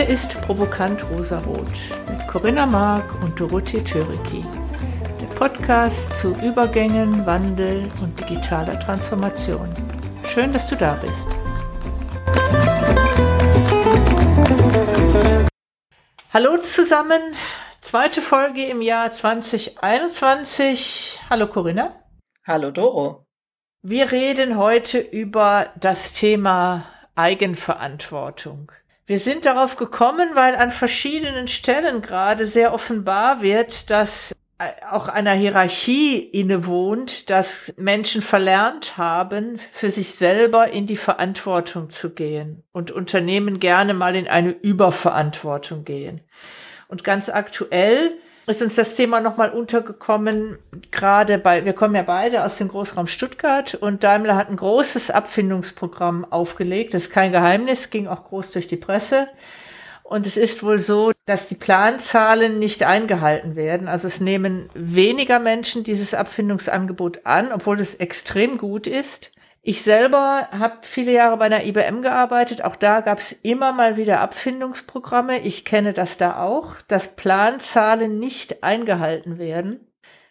Hier ist Provokant Rosarot mit Corinna Mark und Dorothee Töriki. Der Podcast zu Übergängen, Wandel und digitaler Transformation. Schön, dass du da bist. Hallo zusammen, zweite Folge im Jahr 2021. Hallo Corinna. Hallo Doro. Wir reden heute über das Thema Eigenverantwortung. Wir sind darauf gekommen, weil an verschiedenen Stellen gerade sehr offenbar wird, dass auch einer Hierarchie innewohnt, dass Menschen verlernt haben, für sich selber in die Verantwortung zu gehen und Unternehmen gerne mal in eine Überverantwortung gehen. Und ganz aktuell ist uns das Thema nochmal untergekommen, gerade bei, wir kommen ja beide aus dem Großraum Stuttgart und Daimler hat ein großes Abfindungsprogramm aufgelegt. Das ist kein Geheimnis, ging auch groß durch die Presse. Und es ist wohl so, dass die Planzahlen nicht eingehalten werden. Also es nehmen weniger Menschen dieses Abfindungsangebot an, obwohl es extrem gut ist. Ich selber habe viele Jahre bei einer IBM gearbeitet. Auch da gab es immer mal wieder Abfindungsprogramme. Ich kenne das da auch, dass Planzahlen nicht eingehalten werden.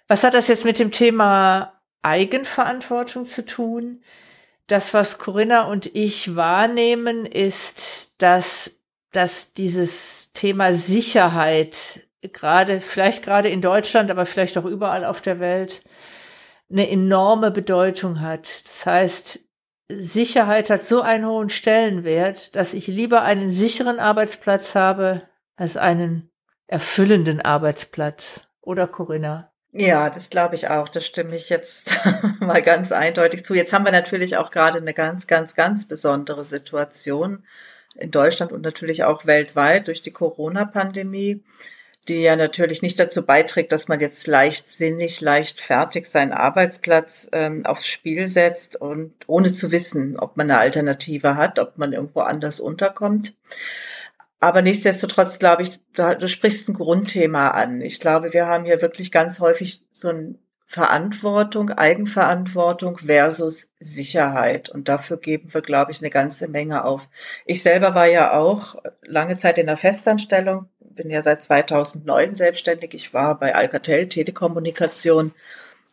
Was hat das jetzt mit dem Thema Eigenverantwortung zu tun? Das, was Corinna und ich wahrnehmen, ist, dass, dass dieses Thema Sicherheit gerade, vielleicht gerade in Deutschland, aber vielleicht auch überall auf der Welt, eine enorme Bedeutung hat. Das heißt, Sicherheit hat so einen hohen Stellenwert, dass ich lieber einen sicheren Arbeitsplatz habe als einen erfüllenden Arbeitsplatz. Oder Corinna? Ja, das glaube ich auch. Das stimme ich jetzt mal ganz eindeutig zu. Jetzt haben wir natürlich auch gerade eine ganz, ganz, ganz besondere Situation in Deutschland und natürlich auch weltweit durch die Corona-Pandemie die ja natürlich nicht dazu beiträgt, dass man jetzt leichtsinnig, leichtfertig seinen Arbeitsplatz ähm, aufs Spiel setzt und ohne zu wissen, ob man eine Alternative hat, ob man irgendwo anders unterkommt. Aber nichtsdestotrotz glaube ich, du, du sprichst ein Grundthema an. Ich glaube, wir haben hier wirklich ganz häufig so ein Verantwortung, Eigenverantwortung versus Sicherheit. Und dafür geben wir, glaube ich, eine ganze Menge auf. Ich selber war ja auch lange Zeit in der Festanstellung, bin ja seit 2009 selbstständig. Ich war bei Alcatel Telekommunikation.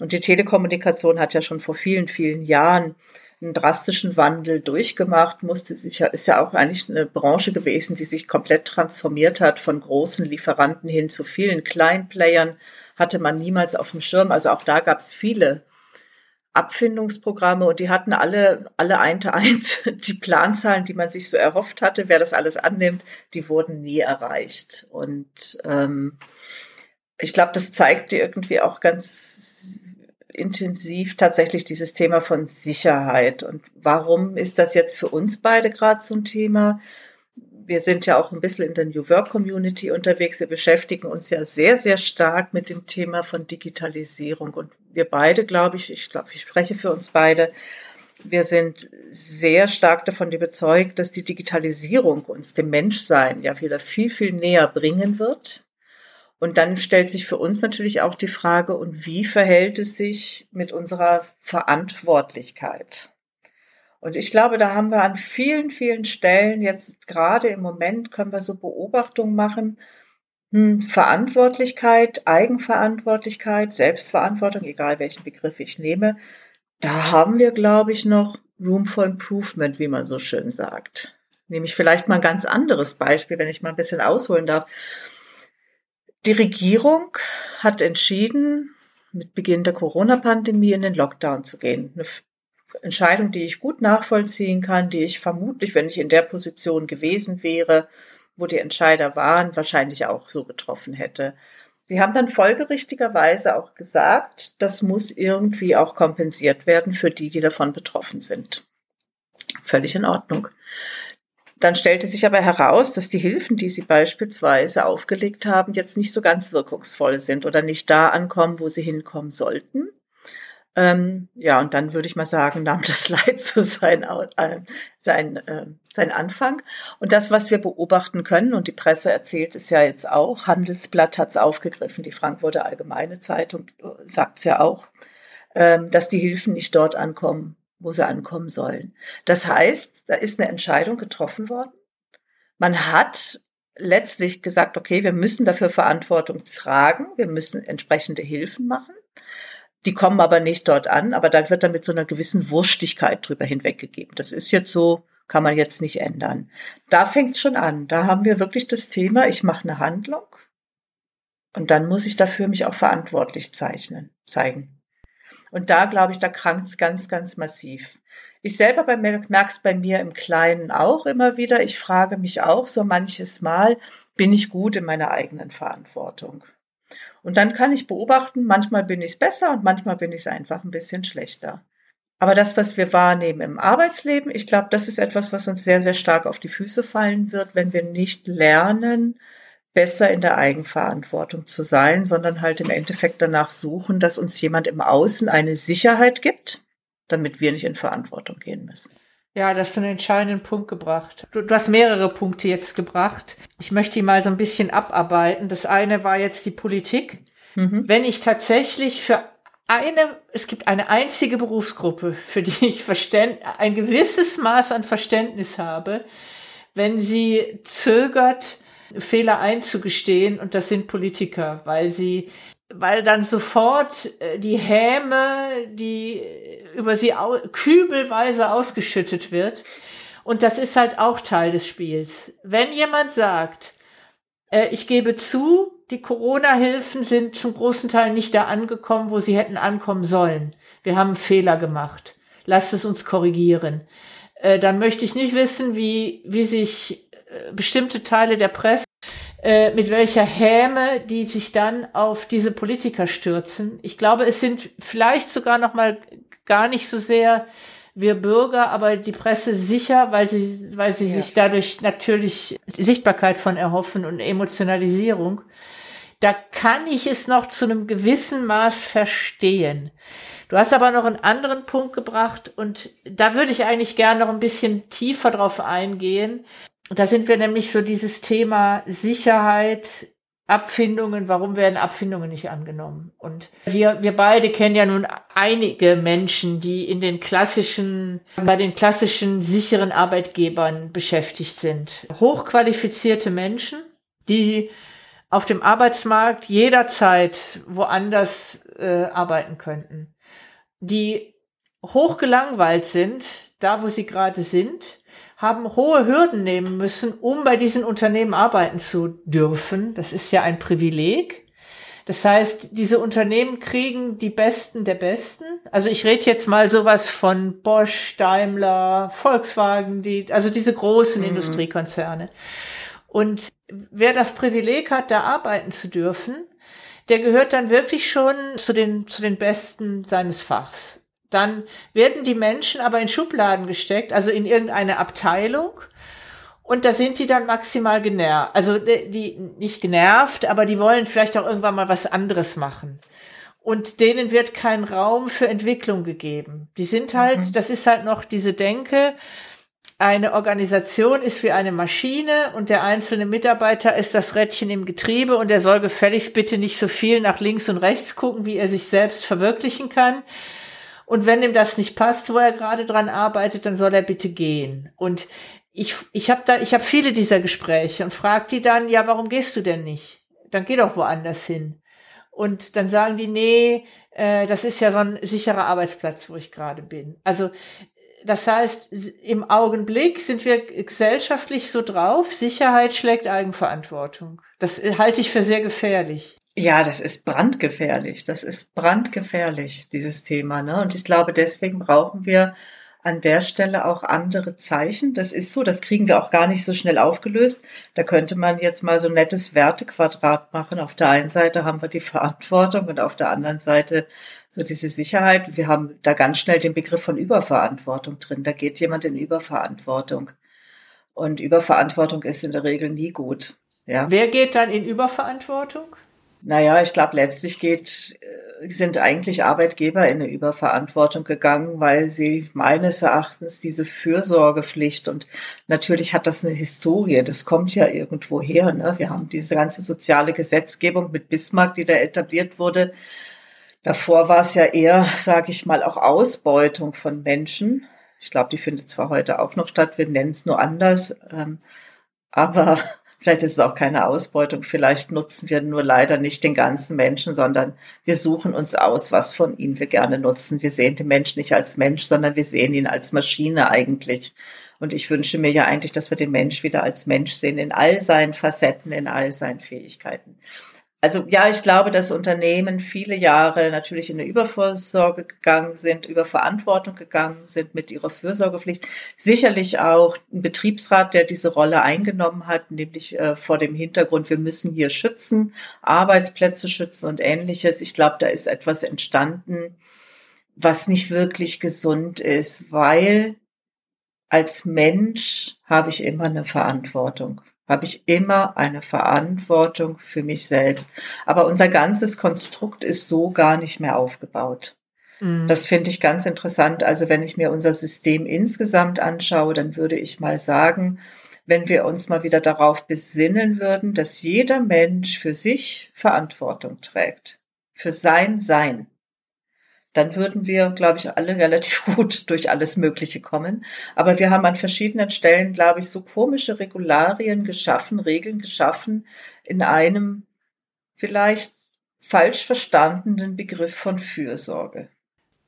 Und die Telekommunikation hat ja schon vor vielen, vielen Jahren einen drastischen Wandel durchgemacht, musste sich ja, ist ja auch eigentlich eine Branche gewesen, die sich komplett transformiert hat von großen Lieferanten hin zu vielen kleinen Playern, hatte man niemals auf dem Schirm. Also auch da gab es viele Abfindungsprogramme und die hatten alle, alle ein zu eins die Planzahlen, die man sich so erhofft hatte, wer das alles annimmt, die wurden nie erreicht. Und ähm, ich glaube, das zeigt irgendwie auch ganz intensiv tatsächlich dieses Thema von Sicherheit. Und warum ist das jetzt für uns beide gerade so ein Thema? Wir sind ja auch ein bisschen in der New Work Community unterwegs. Wir beschäftigen uns ja sehr, sehr stark mit dem Thema von Digitalisierung. Und wir beide, glaube ich, ich glaube, ich spreche für uns beide, wir sind sehr stark davon überzeugt, dass die Digitalisierung uns dem Menschsein ja wieder viel, viel näher bringen wird. Und dann stellt sich für uns natürlich auch die Frage, und wie verhält es sich mit unserer Verantwortlichkeit? Und ich glaube, da haben wir an vielen, vielen Stellen jetzt gerade im Moment können wir so Beobachtungen machen. Hm, Verantwortlichkeit, Eigenverantwortlichkeit, Selbstverantwortung, egal welchen Begriff ich nehme. Da haben wir, glaube ich, noch Room for Improvement, wie man so schön sagt. Nehme ich vielleicht mal ein ganz anderes Beispiel, wenn ich mal ein bisschen ausholen darf. Die Regierung hat entschieden, mit Beginn der Corona-Pandemie in den Lockdown zu gehen. Eine Entscheidung, die ich gut nachvollziehen kann, die ich vermutlich, wenn ich in der Position gewesen wäre, wo die Entscheider waren, wahrscheinlich auch so getroffen hätte. Sie haben dann folgerichtigerweise auch gesagt, das muss irgendwie auch kompensiert werden für die, die davon betroffen sind. Völlig in Ordnung. Dann stellte sich aber heraus, dass die Hilfen, die sie beispielsweise aufgelegt haben, jetzt nicht so ganz wirkungsvoll sind oder nicht da ankommen, wo sie hinkommen sollten. Ähm, ja, und dann würde ich mal sagen, nahm das Leid so sein, äh, sein, äh, sein Anfang. Und das, was wir beobachten können, und die Presse erzählt es ja jetzt auch, Handelsblatt hat es aufgegriffen, die Frankfurter Allgemeine Zeitung äh, sagt es ja auch, ähm, dass die Hilfen nicht dort ankommen, wo sie ankommen sollen. Das heißt, da ist eine Entscheidung getroffen worden. Man hat letztlich gesagt, okay, wir müssen dafür Verantwortung tragen, wir müssen entsprechende Hilfen machen. Die kommen aber nicht dort an, aber da wird dann mit so einer gewissen Wurstigkeit drüber hinweggegeben. Das ist jetzt so, kann man jetzt nicht ändern. Da fängt es schon an. Da haben wir wirklich das Thema, ich mache eine Handlung und dann muss ich dafür mich auch verantwortlich zeichnen, zeigen. Und da glaube ich, da krankt es ganz, ganz massiv. Ich selber merke es bei mir im Kleinen auch immer wieder. Ich frage mich auch so manches Mal, bin ich gut in meiner eigenen Verantwortung? Und dann kann ich beobachten, manchmal bin ich es besser und manchmal bin ich es einfach ein bisschen schlechter. Aber das, was wir wahrnehmen im Arbeitsleben, ich glaube, das ist etwas, was uns sehr, sehr stark auf die Füße fallen wird, wenn wir nicht lernen, besser in der Eigenverantwortung zu sein, sondern halt im Endeffekt danach suchen, dass uns jemand im Außen eine Sicherheit gibt, damit wir nicht in Verantwortung gehen müssen. Ja, das hast du einen entscheidenden Punkt gebracht. Du, du, hast mehrere Punkte jetzt gebracht. Ich möchte die mal so ein bisschen abarbeiten. Das eine war jetzt die Politik. Mhm. Wenn ich tatsächlich für eine, es gibt eine einzige Berufsgruppe, für die ich Verständ, ein gewisses Maß an Verständnis habe, wenn sie zögert, Fehler einzugestehen, und das sind Politiker, weil sie weil dann sofort äh, die Häme, die über sie au kübelweise ausgeschüttet wird. Und das ist halt auch Teil des Spiels. Wenn jemand sagt, äh, ich gebe zu, die Corona-Hilfen sind zum großen Teil nicht da angekommen, wo sie hätten ankommen sollen. Wir haben Fehler gemacht. Lasst es uns korrigieren. Äh, dann möchte ich nicht wissen, wie, wie sich äh, bestimmte Teile der Presse äh, mit welcher Häme die sich dann auf diese Politiker stürzen. Ich glaube, es sind vielleicht sogar noch mal gar nicht so sehr wir Bürger, aber die Presse sicher, weil sie, weil sie ja. sich dadurch natürlich Sichtbarkeit von erhoffen und Emotionalisierung. Da kann ich es noch zu einem gewissen Maß verstehen. Du hast aber noch einen anderen Punkt gebracht und da würde ich eigentlich gerne noch ein bisschen tiefer drauf eingehen da sind wir nämlich so dieses Thema Sicherheit, Abfindungen, warum werden Abfindungen nicht angenommen? Und wir, wir beide kennen ja nun einige Menschen, die in den klassischen, bei den klassischen sicheren Arbeitgebern beschäftigt sind. Hochqualifizierte Menschen, die auf dem Arbeitsmarkt jederzeit woanders äh, arbeiten könnten, die hochgelangweilt sind, da wo sie gerade sind, haben hohe Hürden nehmen müssen, um bei diesen Unternehmen arbeiten zu dürfen. Das ist ja ein Privileg. Das heißt, diese Unternehmen kriegen die Besten der Besten. Also ich rede jetzt mal sowas von Bosch, Daimler, Volkswagen, die, also diese großen mhm. Industriekonzerne. Und wer das Privileg hat, da arbeiten zu dürfen, der gehört dann wirklich schon zu den, zu den Besten seines Fachs. Dann werden die Menschen aber in Schubladen gesteckt, also in irgendeine Abteilung. Und da sind die dann maximal genervt. Also die nicht genervt, aber die wollen vielleicht auch irgendwann mal was anderes machen. Und denen wird kein Raum für Entwicklung gegeben. Die sind halt, mhm. das ist halt noch diese Denke, eine Organisation ist wie eine Maschine und der einzelne Mitarbeiter ist das Rädchen im Getriebe und er soll gefälligst bitte nicht so viel nach links und rechts gucken, wie er sich selbst verwirklichen kann, und wenn ihm das nicht passt, wo er gerade dran arbeitet, dann soll er bitte gehen. Und ich, ich habe da, ich habe viele dieser Gespräche und frag die dann, ja, warum gehst du denn nicht? Dann geh doch woanders hin. Und dann sagen die, nee, äh, das ist ja so ein sicherer Arbeitsplatz, wo ich gerade bin. Also das heißt, im Augenblick sind wir gesellschaftlich so drauf, Sicherheit schlägt Eigenverantwortung. Das halte ich für sehr gefährlich. Ja, das ist brandgefährlich. Das ist brandgefährlich, dieses Thema. Ne? Und ich glaube, deswegen brauchen wir an der Stelle auch andere Zeichen. Das ist so, das kriegen wir auch gar nicht so schnell aufgelöst. Da könnte man jetzt mal so ein nettes Wertequadrat machen. Auf der einen Seite haben wir die Verantwortung und auf der anderen Seite so diese Sicherheit. Wir haben da ganz schnell den Begriff von Überverantwortung drin. Da geht jemand in Überverantwortung. Und Überverantwortung ist in der Regel nie gut. Ja. Wer geht dann in Überverantwortung? Naja, ich glaube, letztlich geht, äh, sind eigentlich Arbeitgeber in eine Überverantwortung gegangen, weil sie meines Erachtens diese Fürsorgepflicht und natürlich hat das eine Historie, das kommt ja irgendwo her. Ne? Wir haben diese ganze soziale Gesetzgebung mit Bismarck, die da etabliert wurde. Davor war es ja eher, sage ich mal, auch Ausbeutung von Menschen. Ich glaube, die findet zwar heute auch noch statt, wir nennen es nur anders, ähm, aber Vielleicht ist es auch keine Ausbeutung. Vielleicht nutzen wir nur leider nicht den ganzen Menschen, sondern wir suchen uns aus, was von ihm wir gerne nutzen. Wir sehen den Menschen nicht als Mensch, sondern wir sehen ihn als Maschine eigentlich. Und ich wünsche mir ja eigentlich, dass wir den Mensch wieder als Mensch sehen, in all seinen Facetten, in all seinen Fähigkeiten. Also ja, ich glaube, dass Unternehmen viele Jahre natürlich in eine Übervorsorge gegangen sind, über Verantwortung gegangen sind mit ihrer Fürsorgepflicht. Sicherlich auch ein Betriebsrat, der diese Rolle eingenommen hat, nämlich äh, vor dem Hintergrund, wir müssen hier schützen, Arbeitsplätze schützen und ähnliches. Ich glaube, da ist etwas entstanden, was nicht wirklich gesund ist, weil als Mensch habe ich immer eine Verantwortung habe ich immer eine Verantwortung für mich selbst. Aber unser ganzes Konstrukt ist so gar nicht mehr aufgebaut. Mhm. Das finde ich ganz interessant. Also wenn ich mir unser System insgesamt anschaue, dann würde ich mal sagen, wenn wir uns mal wieder darauf besinnen würden, dass jeder Mensch für sich Verantwortung trägt, für sein Sein dann würden wir, glaube ich, alle relativ gut durch alles Mögliche kommen. Aber wir haben an verschiedenen Stellen, glaube ich, so komische Regularien geschaffen, Regeln geschaffen in einem vielleicht falsch verstandenen Begriff von Fürsorge.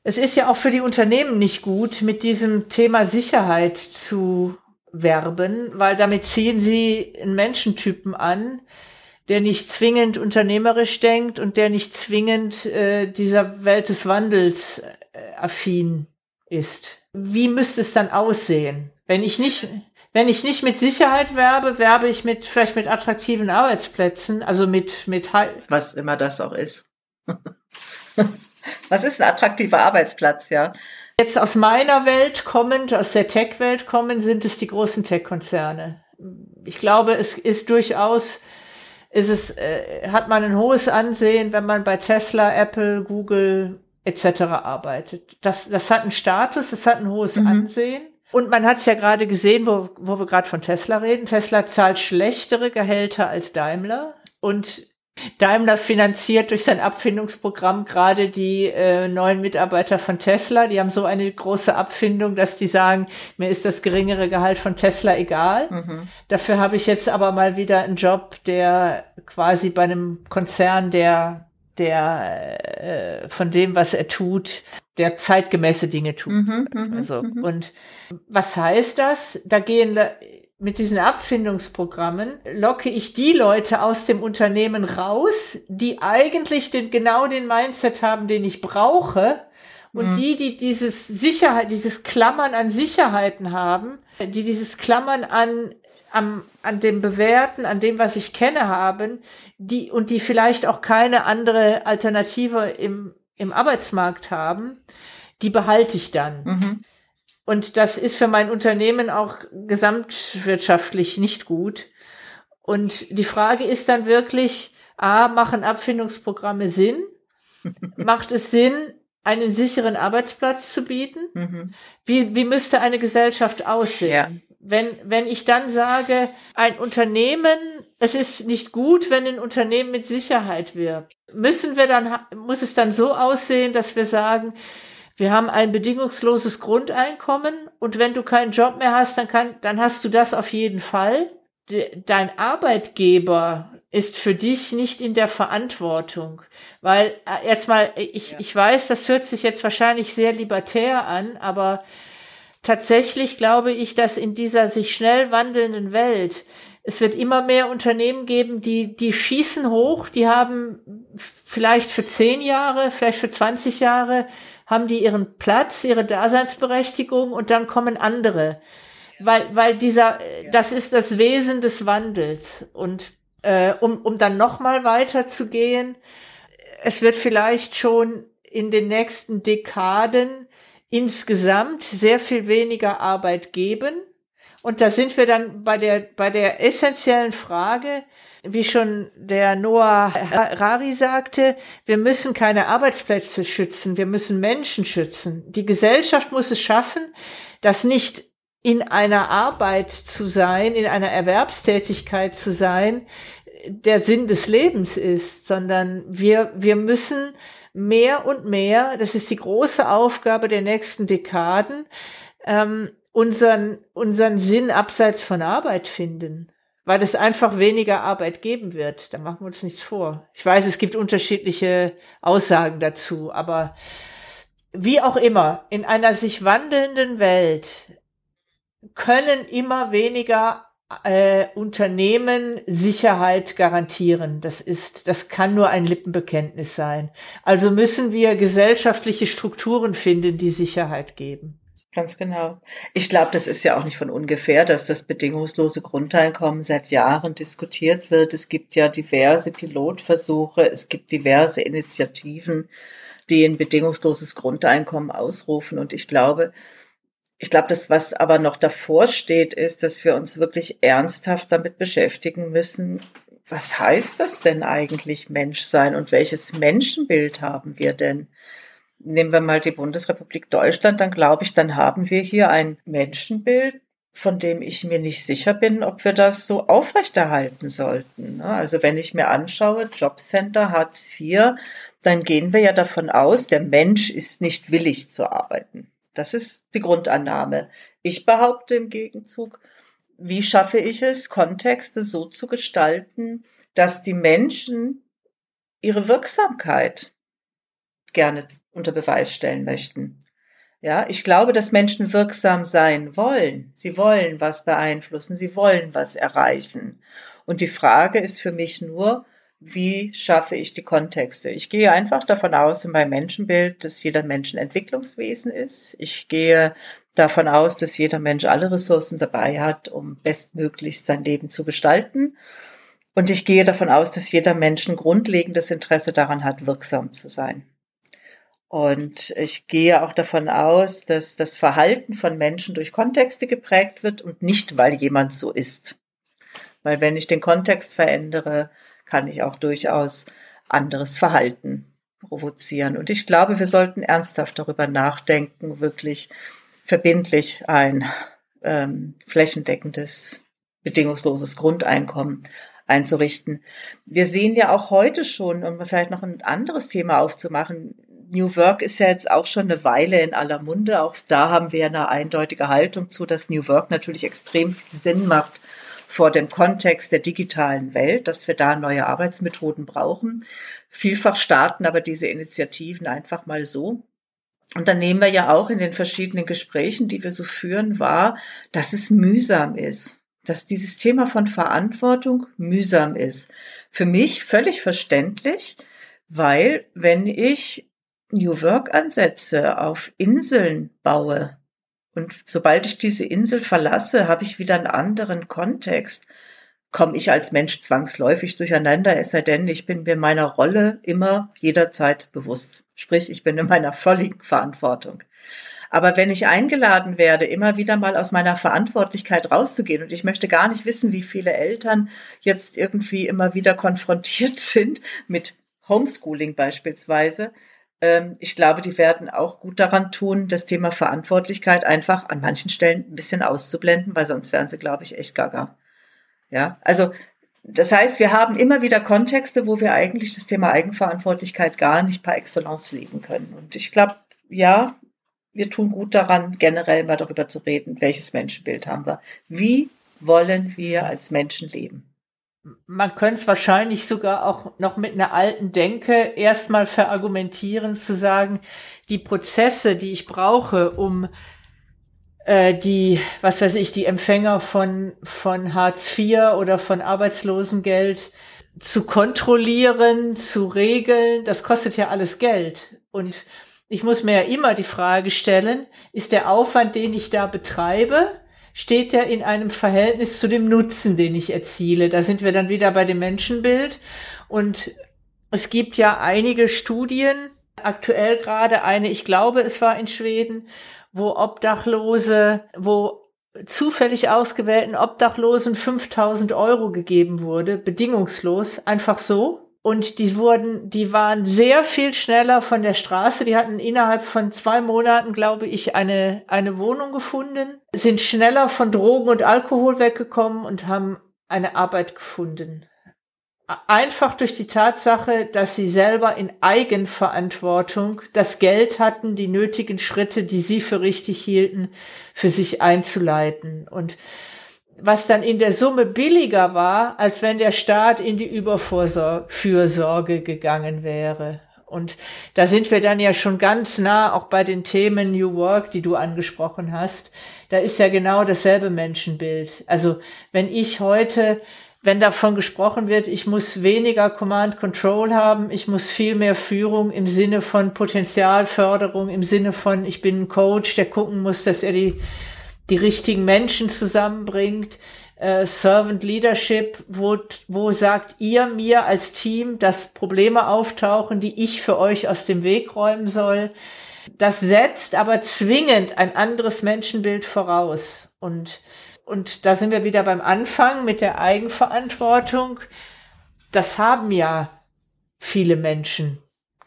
Es ist ja auch für die Unternehmen nicht gut, mit diesem Thema Sicherheit zu werben, weil damit ziehen sie einen Menschentypen an, der nicht zwingend unternehmerisch denkt und der nicht zwingend äh, dieser Welt des Wandels äh, affin ist. Wie müsste es dann aussehen? Wenn ich nicht, wenn ich nicht mit Sicherheit werbe, werbe ich mit, vielleicht mit attraktiven Arbeitsplätzen, also mit, mit, was immer das auch ist. was ist ein attraktiver Arbeitsplatz, ja? Jetzt aus meiner Welt kommend, aus der Tech-Welt kommend, sind es die großen Tech-Konzerne. Ich glaube, es ist durchaus ist es, äh, hat man ein hohes Ansehen, wenn man bei Tesla, Apple, Google etc. arbeitet. Das, das hat einen Status, das hat ein hohes mhm. Ansehen. Und man hat es ja gerade gesehen, wo, wo wir gerade von Tesla reden. Tesla zahlt schlechtere Gehälter als Daimler. Und Daimler finanziert durch sein Abfindungsprogramm gerade die äh, neuen Mitarbeiter von Tesla. Die haben so eine große Abfindung, dass die sagen, mir ist das geringere Gehalt von Tesla egal. Mhm. Dafür habe ich jetzt aber mal wieder einen Job, der quasi bei einem Konzern, der der äh, von dem, was er tut, der zeitgemäße Dinge tut. Mhm, mhm also mhm. und was heißt das? Da gehen mit diesen Abfindungsprogrammen locke ich die Leute aus dem Unternehmen raus, die eigentlich den, genau den Mindset haben, den ich brauche. Und mhm. die, die dieses Sicherheit, dieses Klammern an Sicherheiten haben, die dieses Klammern an, am, an dem Bewährten, an dem, was ich kenne, haben, die, und die vielleicht auch keine andere Alternative im, im Arbeitsmarkt haben, die behalte ich dann. Mhm. Und das ist für mein Unternehmen auch gesamtwirtschaftlich nicht gut. Und die Frage ist dann wirklich, a, machen Abfindungsprogramme Sinn? Macht es Sinn, einen sicheren Arbeitsplatz zu bieten? Mhm. Wie, wie müsste eine Gesellschaft aussehen? Ja. Wenn, wenn ich dann sage, ein Unternehmen, es ist nicht gut, wenn ein Unternehmen mit Sicherheit wirbt, müssen wir dann, muss es dann so aussehen, dass wir sagen, wir haben ein bedingungsloses Grundeinkommen und wenn du keinen Job mehr hast, dann kann, dann hast du das auf jeden Fall. De, dein Arbeitgeber ist für dich nicht in der Verantwortung, weil äh, erstmal ich ja. ich weiß, das hört sich jetzt wahrscheinlich sehr libertär an, aber tatsächlich glaube ich, dass in dieser sich schnell wandelnden Welt es wird immer mehr Unternehmen geben, die, die schießen hoch, die haben vielleicht für zehn Jahre, vielleicht für 20 Jahre haben die ihren Platz, ihre Daseinsberechtigung und dann kommen andere. Weil, weil dieser, das ist das Wesen des Wandels. Und äh, um, um dann nochmal weiterzugehen, es wird vielleicht schon in den nächsten Dekaden insgesamt sehr viel weniger Arbeit geben. Und da sind wir dann bei der, bei der essentiellen Frage, wie schon der Noah Rari sagte, wir müssen keine Arbeitsplätze schützen, wir müssen Menschen schützen. Die Gesellschaft muss es schaffen, dass nicht in einer Arbeit zu sein, in einer Erwerbstätigkeit zu sein, der Sinn des Lebens ist, sondern wir, wir müssen mehr und mehr, das ist die große Aufgabe der nächsten Dekaden, ähm, unseren, unseren Sinn abseits von Arbeit finden. weil es einfach weniger Arbeit geben wird. Da machen wir uns nichts vor. Ich weiß, es gibt unterschiedliche Aussagen dazu, aber wie auch immer, in einer sich wandelnden Welt können immer weniger äh, Unternehmen Sicherheit garantieren. Das ist, das kann nur ein Lippenbekenntnis sein. Also müssen wir gesellschaftliche Strukturen finden, die Sicherheit geben. Ganz genau. Ich glaube, das ist ja auch nicht von ungefähr, dass das bedingungslose Grundeinkommen seit Jahren diskutiert wird. Es gibt ja diverse Pilotversuche, es gibt diverse Initiativen, die ein bedingungsloses Grundeinkommen ausrufen. Und ich glaube, ich glaube, das, was aber noch davor steht, ist, dass wir uns wirklich ernsthaft damit beschäftigen müssen, was heißt das denn eigentlich Menschsein und welches Menschenbild haben wir denn? Nehmen wir mal die Bundesrepublik Deutschland, dann glaube ich, dann haben wir hier ein Menschenbild, von dem ich mir nicht sicher bin, ob wir das so aufrechterhalten sollten. Ne? Also wenn ich mir anschaue, Jobcenter, Hartz IV, dann gehen wir ja davon aus, der Mensch ist nicht willig zu arbeiten. Das ist die Grundannahme. Ich behaupte im Gegenzug, wie schaffe ich es, Kontexte so zu gestalten, dass die Menschen ihre Wirksamkeit gerne unter Beweis stellen möchten. Ja, ich glaube, dass Menschen wirksam sein wollen. Sie wollen was beeinflussen, sie wollen was erreichen. Und die Frage ist für mich nur, wie schaffe ich die Kontexte? Ich gehe einfach davon aus in meinem Menschenbild, dass jeder Mensch ein Entwicklungswesen ist. Ich gehe davon aus, dass jeder Mensch alle Ressourcen dabei hat, um bestmöglichst sein Leben zu gestalten. Und ich gehe davon aus, dass jeder Mensch ein grundlegendes Interesse daran hat, wirksam zu sein. Und ich gehe auch davon aus, dass das Verhalten von Menschen durch Kontexte geprägt wird und nicht, weil jemand so ist. Weil wenn ich den Kontext verändere, kann ich auch durchaus anderes Verhalten provozieren. Und ich glaube, wir sollten ernsthaft darüber nachdenken, wirklich verbindlich ein ähm, flächendeckendes, bedingungsloses Grundeinkommen einzurichten. Wir sehen ja auch heute schon, um vielleicht noch ein anderes Thema aufzumachen, New Work ist ja jetzt auch schon eine Weile in aller Munde. Auch da haben wir eine eindeutige Haltung zu, dass New Work natürlich extrem viel Sinn macht vor dem Kontext der digitalen Welt, dass wir da neue Arbeitsmethoden brauchen. Vielfach starten aber diese Initiativen einfach mal so. Und dann nehmen wir ja auch in den verschiedenen Gesprächen, die wir so führen, wahr, dass es mühsam ist dass dieses Thema von Verantwortung mühsam ist. Für mich völlig verständlich, weil wenn ich New Work Ansätze auf Inseln baue, und sobald ich diese Insel verlasse, habe ich wieder einen anderen Kontext. Komme ich als Mensch zwangsläufig durcheinander, es sei denn, ich bin mir meiner Rolle immer jederzeit bewusst. Sprich, ich bin in meiner völligen Verantwortung. Aber wenn ich eingeladen werde, immer wieder mal aus meiner Verantwortlichkeit rauszugehen, und ich möchte gar nicht wissen, wie viele Eltern jetzt irgendwie immer wieder konfrontiert sind mit Homeschooling beispielsweise, ich glaube, die werden auch gut daran tun, das Thema Verantwortlichkeit einfach an manchen Stellen ein bisschen auszublenden, weil sonst wären sie, glaube ich, echt gaga. Ja, also das heißt, wir haben immer wieder Kontexte, wo wir eigentlich das Thema Eigenverantwortlichkeit gar nicht par excellence leben können. Und ich glaube, ja, wir tun gut daran, generell mal darüber zu reden, welches Menschenbild haben wir. Wie wollen wir als Menschen leben? Man könnte es wahrscheinlich sogar auch noch mit einer alten Denke erstmal verargumentieren, zu sagen, die Prozesse, die ich brauche, um äh, die, was weiß ich, die Empfänger von, von Hartz IV oder von Arbeitslosengeld zu kontrollieren, zu regeln, das kostet ja alles Geld. Und ich muss mir ja immer die Frage stellen, ist der Aufwand, den ich da betreibe, steht ja in einem Verhältnis zu dem Nutzen, den ich erziele. Da sind wir dann wieder bei dem Menschenbild. Und es gibt ja einige Studien, aktuell gerade eine, ich glaube, es war in Schweden, wo Obdachlose, wo zufällig ausgewählten Obdachlosen 5000 Euro gegeben wurde, bedingungslos, einfach so, und die wurden, die waren sehr viel schneller von der Straße. Die hatten innerhalb von zwei Monaten, glaube ich, eine, eine Wohnung gefunden, sind schneller von Drogen und Alkohol weggekommen und haben eine Arbeit gefunden. Einfach durch die Tatsache, dass sie selber in Eigenverantwortung das Geld hatten, die nötigen Schritte, die sie für richtig hielten, für sich einzuleiten. Und was dann in der Summe billiger war, als wenn der Staat in die Überfürsorge gegangen wäre. Und da sind wir dann ja schon ganz nah, auch bei den Themen New Work, die du angesprochen hast. Da ist ja genau dasselbe Menschenbild. Also wenn ich heute, wenn davon gesprochen wird, ich muss weniger Command Control haben, ich muss viel mehr Führung im Sinne von Potenzialförderung, im Sinne von, ich bin ein Coach, der gucken muss, dass er die, die richtigen Menschen zusammenbringt äh, Servant Leadership, wo, wo sagt ihr mir als Team, dass Probleme auftauchen, die ich für euch aus dem Weg räumen soll. Das setzt aber zwingend ein anderes Menschenbild voraus. Und, und da sind wir wieder beim Anfang mit der Eigenverantwortung. Das haben ja viele Menschen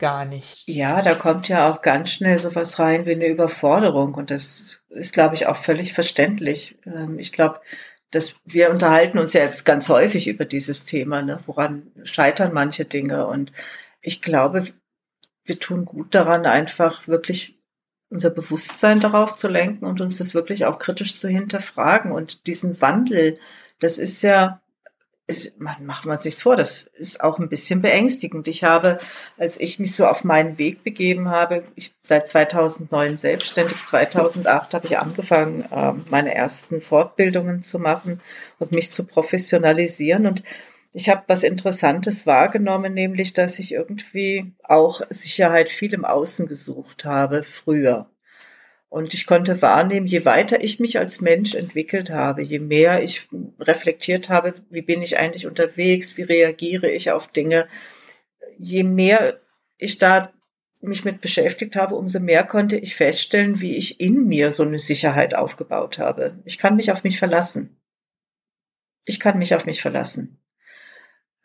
gar nicht. Ja, da kommt ja auch ganz schnell sowas rein wie eine Überforderung und das ist, glaube ich, auch völlig verständlich. Ähm, ich glaube, dass wir unterhalten uns ja jetzt ganz häufig über dieses Thema, ne? woran scheitern manche Dinge. Und ich glaube, wir tun gut daran, einfach wirklich unser Bewusstsein darauf zu lenken und uns das wirklich auch kritisch zu hinterfragen. Und diesen Wandel, das ist ja man macht man sich vor, das ist auch ein bisschen beängstigend. Ich habe, als ich mich so auf meinen Weg begeben habe, ich seit 2009 selbstständig, 2008 habe ich angefangen, ähm, meine ersten Fortbildungen zu machen und mich zu professionalisieren und ich habe was Interessantes wahrgenommen, nämlich, dass ich irgendwie auch Sicherheit viel im Außen gesucht habe früher. Und ich konnte wahrnehmen, je weiter ich mich als Mensch entwickelt habe, je mehr ich reflektiert habe, wie bin ich eigentlich unterwegs, wie reagiere ich auf Dinge, je mehr ich da mich mit beschäftigt habe, umso mehr konnte ich feststellen, wie ich in mir so eine Sicherheit aufgebaut habe. Ich kann mich auf mich verlassen. Ich kann mich auf mich verlassen.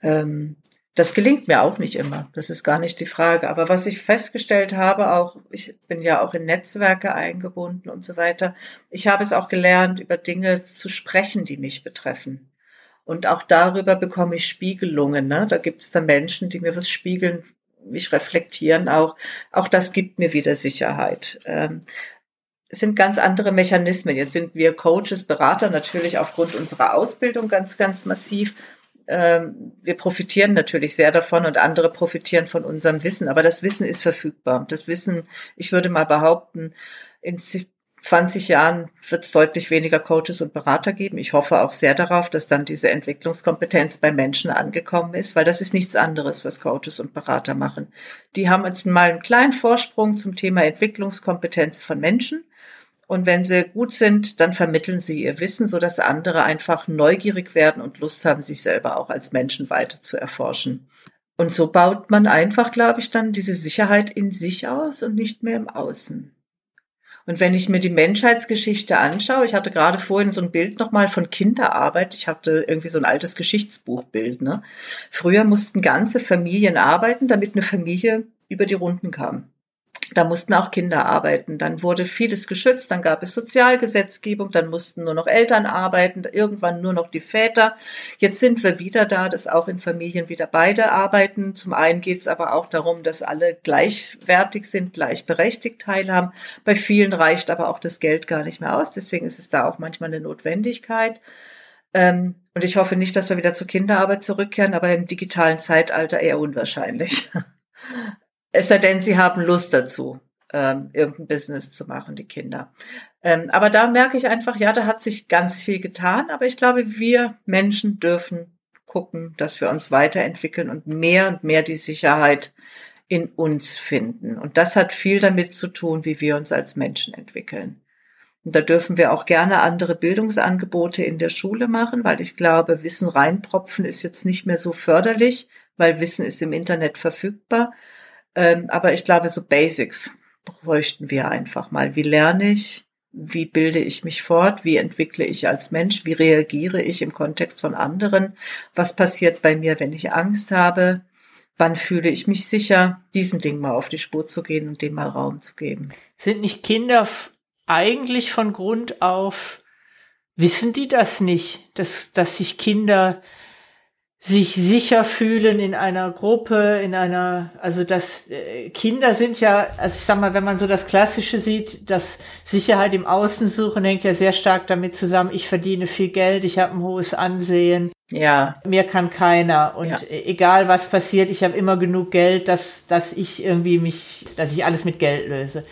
Ähm, das gelingt mir auch nicht immer. Das ist gar nicht die Frage. Aber was ich festgestellt habe, auch, ich bin ja auch in Netzwerke eingebunden und so weiter. Ich habe es auch gelernt, über Dinge zu sprechen, die mich betreffen. Und auch darüber bekomme ich Spiegelungen. Ne? Da gibt es dann Menschen, die mir was spiegeln, mich reflektieren auch. Auch das gibt mir wieder Sicherheit. Ähm, es sind ganz andere Mechanismen. Jetzt sind wir Coaches, Berater natürlich aufgrund unserer Ausbildung ganz, ganz massiv wir profitieren natürlich sehr davon und andere profitieren von unserem Wissen. Aber das Wissen ist verfügbar. Das Wissen, ich würde mal behaupten, in 20 Jahren wird es deutlich weniger Coaches und Berater geben. Ich hoffe auch sehr darauf, dass dann diese Entwicklungskompetenz bei Menschen angekommen ist, weil das ist nichts anderes, was Coaches und Berater machen. Die haben jetzt mal einen kleinen Vorsprung zum Thema Entwicklungskompetenz von Menschen und wenn sie gut sind, dann vermitteln sie ihr Wissen, so dass andere einfach neugierig werden und Lust haben, sich selber auch als Menschen weiter zu erforschen. Und so baut man einfach, glaube ich, dann diese Sicherheit in sich aus und nicht mehr im Außen. Und wenn ich mir die Menschheitsgeschichte anschaue, ich hatte gerade vorhin so ein Bild nochmal von Kinderarbeit. Ich hatte irgendwie so ein altes Geschichtsbuchbild. Ne? Früher mussten ganze Familien arbeiten, damit eine Familie über die Runden kam. Da mussten auch Kinder arbeiten. Dann wurde vieles geschützt. Dann gab es Sozialgesetzgebung. Dann mussten nur noch Eltern arbeiten. Irgendwann nur noch die Väter. Jetzt sind wir wieder da, dass auch in Familien wieder beide arbeiten. Zum einen geht es aber auch darum, dass alle gleichwertig sind, gleichberechtigt teilhaben. Bei vielen reicht aber auch das Geld gar nicht mehr aus. Deswegen ist es da auch manchmal eine Notwendigkeit. Ähm, und ich hoffe nicht, dass wir wieder zur Kinderarbeit zurückkehren, aber im digitalen Zeitalter eher unwahrscheinlich. Es sei denn, sie haben Lust dazu, ähm, irgendein Business zu machen, die Kinder. Ähm, aber da merke ich einfach, ja, da hat sich ganz viel getan. Aber ich glaube, wir Menschen dürfen gucken, dass wir uns weiterentwickeln und mehr und mehr die Sicherheit in uns finden. Und das hat viel damit zu tun, wie wir uns als Menschen entwickeln. Und da dürfen wir auch gerne andere Bildungsangebote in der Schule machen, weil ich glaube, Wissen reinpropfen ist jetzt nicht mehr so förderlich, weil Wissen ist im Internet verfügbar. Ähm, aber ich glaube, so Basics bräuchten wir einfach mal. Wie lerne ich? Wie bilde ich mich fort? Wie entwickle ich als Mensch? Wie reagiere ich im Kontext von anderen? Was passiert bei mir, wenn ich Angst habe? Wann fühle ich mich sicher, diesen Ding mal auf die Spur zu gehen und dem mal Raum zu geben? Sind nicht Kinder eigentlich von Grund auf, wissen die das nicht, dass, dass sich Kinder sich sicher fühlen in einer Gruppe, in einer, also das äh, Kinder sind ja, also ich sag mal, wenn man so das Klassische sieht, dass Sicherheit im Außen suchen hängt ja sehr stark damit zusammen, ich verdiene viel Geld, ich habe ein hohes Ansehen, ja. Mir kann keiner. Und ja. egal was passiert, ich habe immer genug Geld, dass, dass ich irgendwie mich, dass ich alles mit Geld löse.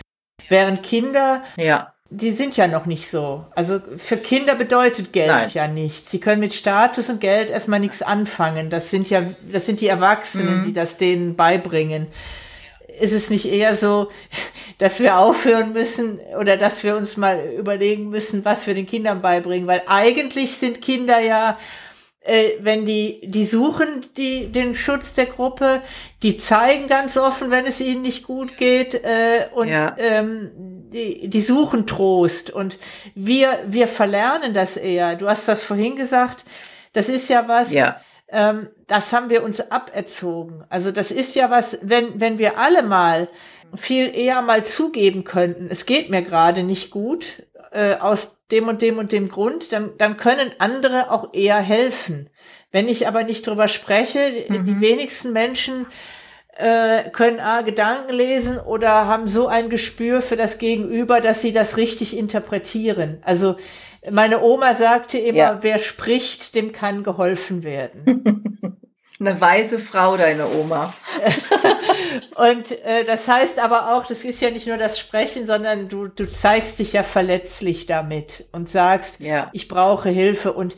Während Kinder, ja. Die sind ja noch nicht so. Also für Kinder bedeutet Geld Nein. ja nichts. Sie können mit Status und Geld erstmal nichts anfangen. Das sind ja, das sind die Erwachsenen, mhm. die das denen beibringen. Ist es nicht eher so, dass wir aufhören müssen oder dass wir uns mal überlegen müssen, was wir den Kindern beibringen? Weil eigentlich sind Kinder ja äh, wenn die, die suchen die, den Schutz der Gruppe, die zeigen ganz offen, wenn es ihnen nicht gut geht, äh, und ja. ähm, die, die suchen Trost. Und wir, wir verlernen das eher. Du hast das vorhin gesagt, das ist ja was, ja. Ähm, das haben wir uns aberzogen. Also das ist ja was, wenn, wenn wir alle mal viel eher mal zugeben könnten, es geht mir gerade nicht gut, äh, aus dem und dem und dem Grund, dann, dann können andere auch eher helfen. Wenn ich aber nicht drüber spreche, mhm. die wenigsten Menschen äh, können A, Gedanken lesen oder haben so ein Gespür für das Gegenüber, dass sie das richtig interpretieren. Also meine Oma sagte immer, ja. wer spricht, dem kann geholfen werden. Eine weise Frau, deine Oma. und äh, das heißt aber auch, das ist ja nicht nur das Sprechen, sondern du, du zeigst dich ja verletzlich damit und sagst, ja. ich brauche Hilfe. Und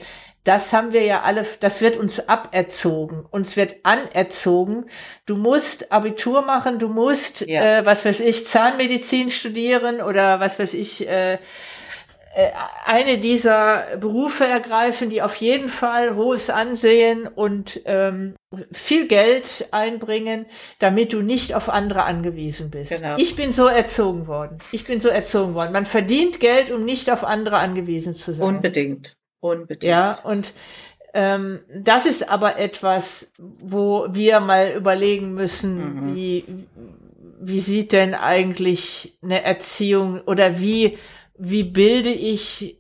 das haben wir ja alle, das wird uns aberzogen, uns wird anerzogen. Du musst Abitur machen, du musst, ja. äh, was weiß ich, Zahnmedizin studieren oder was weiß ich, äh, äh, eine dieser Berufe ergreifen, die auf jeden Fall hohes Ansehen und ähm, viel Geld einbringen, damit du nicht auf andere angewiesen bist. Genau. Ich bin so erzogen worden. Ich bin so erzogen worden. Man verdient Geld, um nicht auf andere angewiesen zu sein. Unbedingt. Unbedingt. Ja, und ähm, das ist aber etwas, wo wir mal überlegen müssen, mhm. wie, wie sieht denn eigentlich eine Erziehung oder wie wie bilde ich,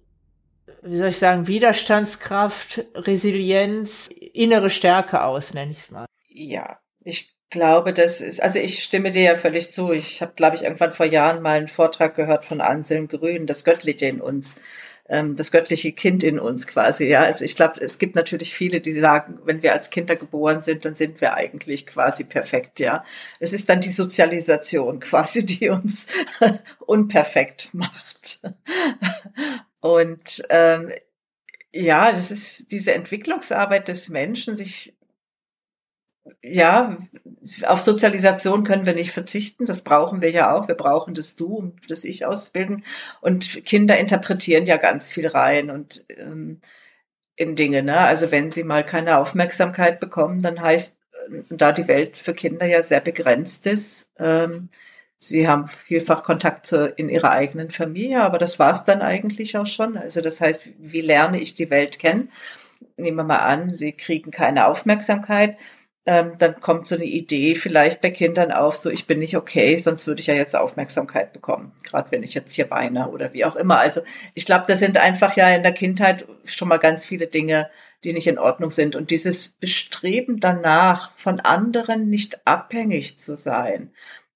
wie soll ich sagen, Widerstandskraft, Resilienz, innere Stärke aus, nenne ich es mal. Ja, ich glaube, das ist, also ich stimme dir ja völlig zu. Ich habe, glaube ich, irgendwann vor Jahren mal einen Vortrag gehört von Anselm Grün, das Göttliche in uns ähm, das göttliche Kind in uns quasi. Ja, also ich glaube, es gibt natürlich viele, die sagen, wenn wir als Kinder geboren sind, dann sind wir eigentlich quasi perfekt. Ja, es ist dann die Sozialisation quasi, die uns unperfekt macht. Und ähm, ja, das ist diese Entwicklungsarbeit des Menschen, sich ja, auf Sozialisation können wir nicht verzichten. Das brauchen wir ja auch. Wir brauchen das Du und das Ich ausbilden. Und Kinder interpretieren ja ganz viel rein und ähm, in Dinge. Ne? Also wenn sie mal keine Aufmerksamkeit bekommen, dann heißt, äh, da die Welt für Kinder ja sehr begrenzt ist, ähm, sie haben vielfach Kontakt zu, in ihrer eigenen Familie, aber das war es dann eigentlich auch schon. Also das heißt, wie lerne ich die Welt kennen? Nehmen wir mal an, sie kriegen keine Aufmerksamkeit ähm, dann kommt so eine Idee vielleicht bei Kindern auf, so ich bin nicht okay, sonst würde ich ja jetzt Aufmerksamkeit bekommen, gerade wenn ich jetzt hier weine oder wie auch immer. Also ich glaube, das sind einfach ja in der Kindheit schon mal ganz viele Dinge, die nicht in Ordnung sind. Und dieses Bestreben danach, von anderen nicht abhängig zu sein,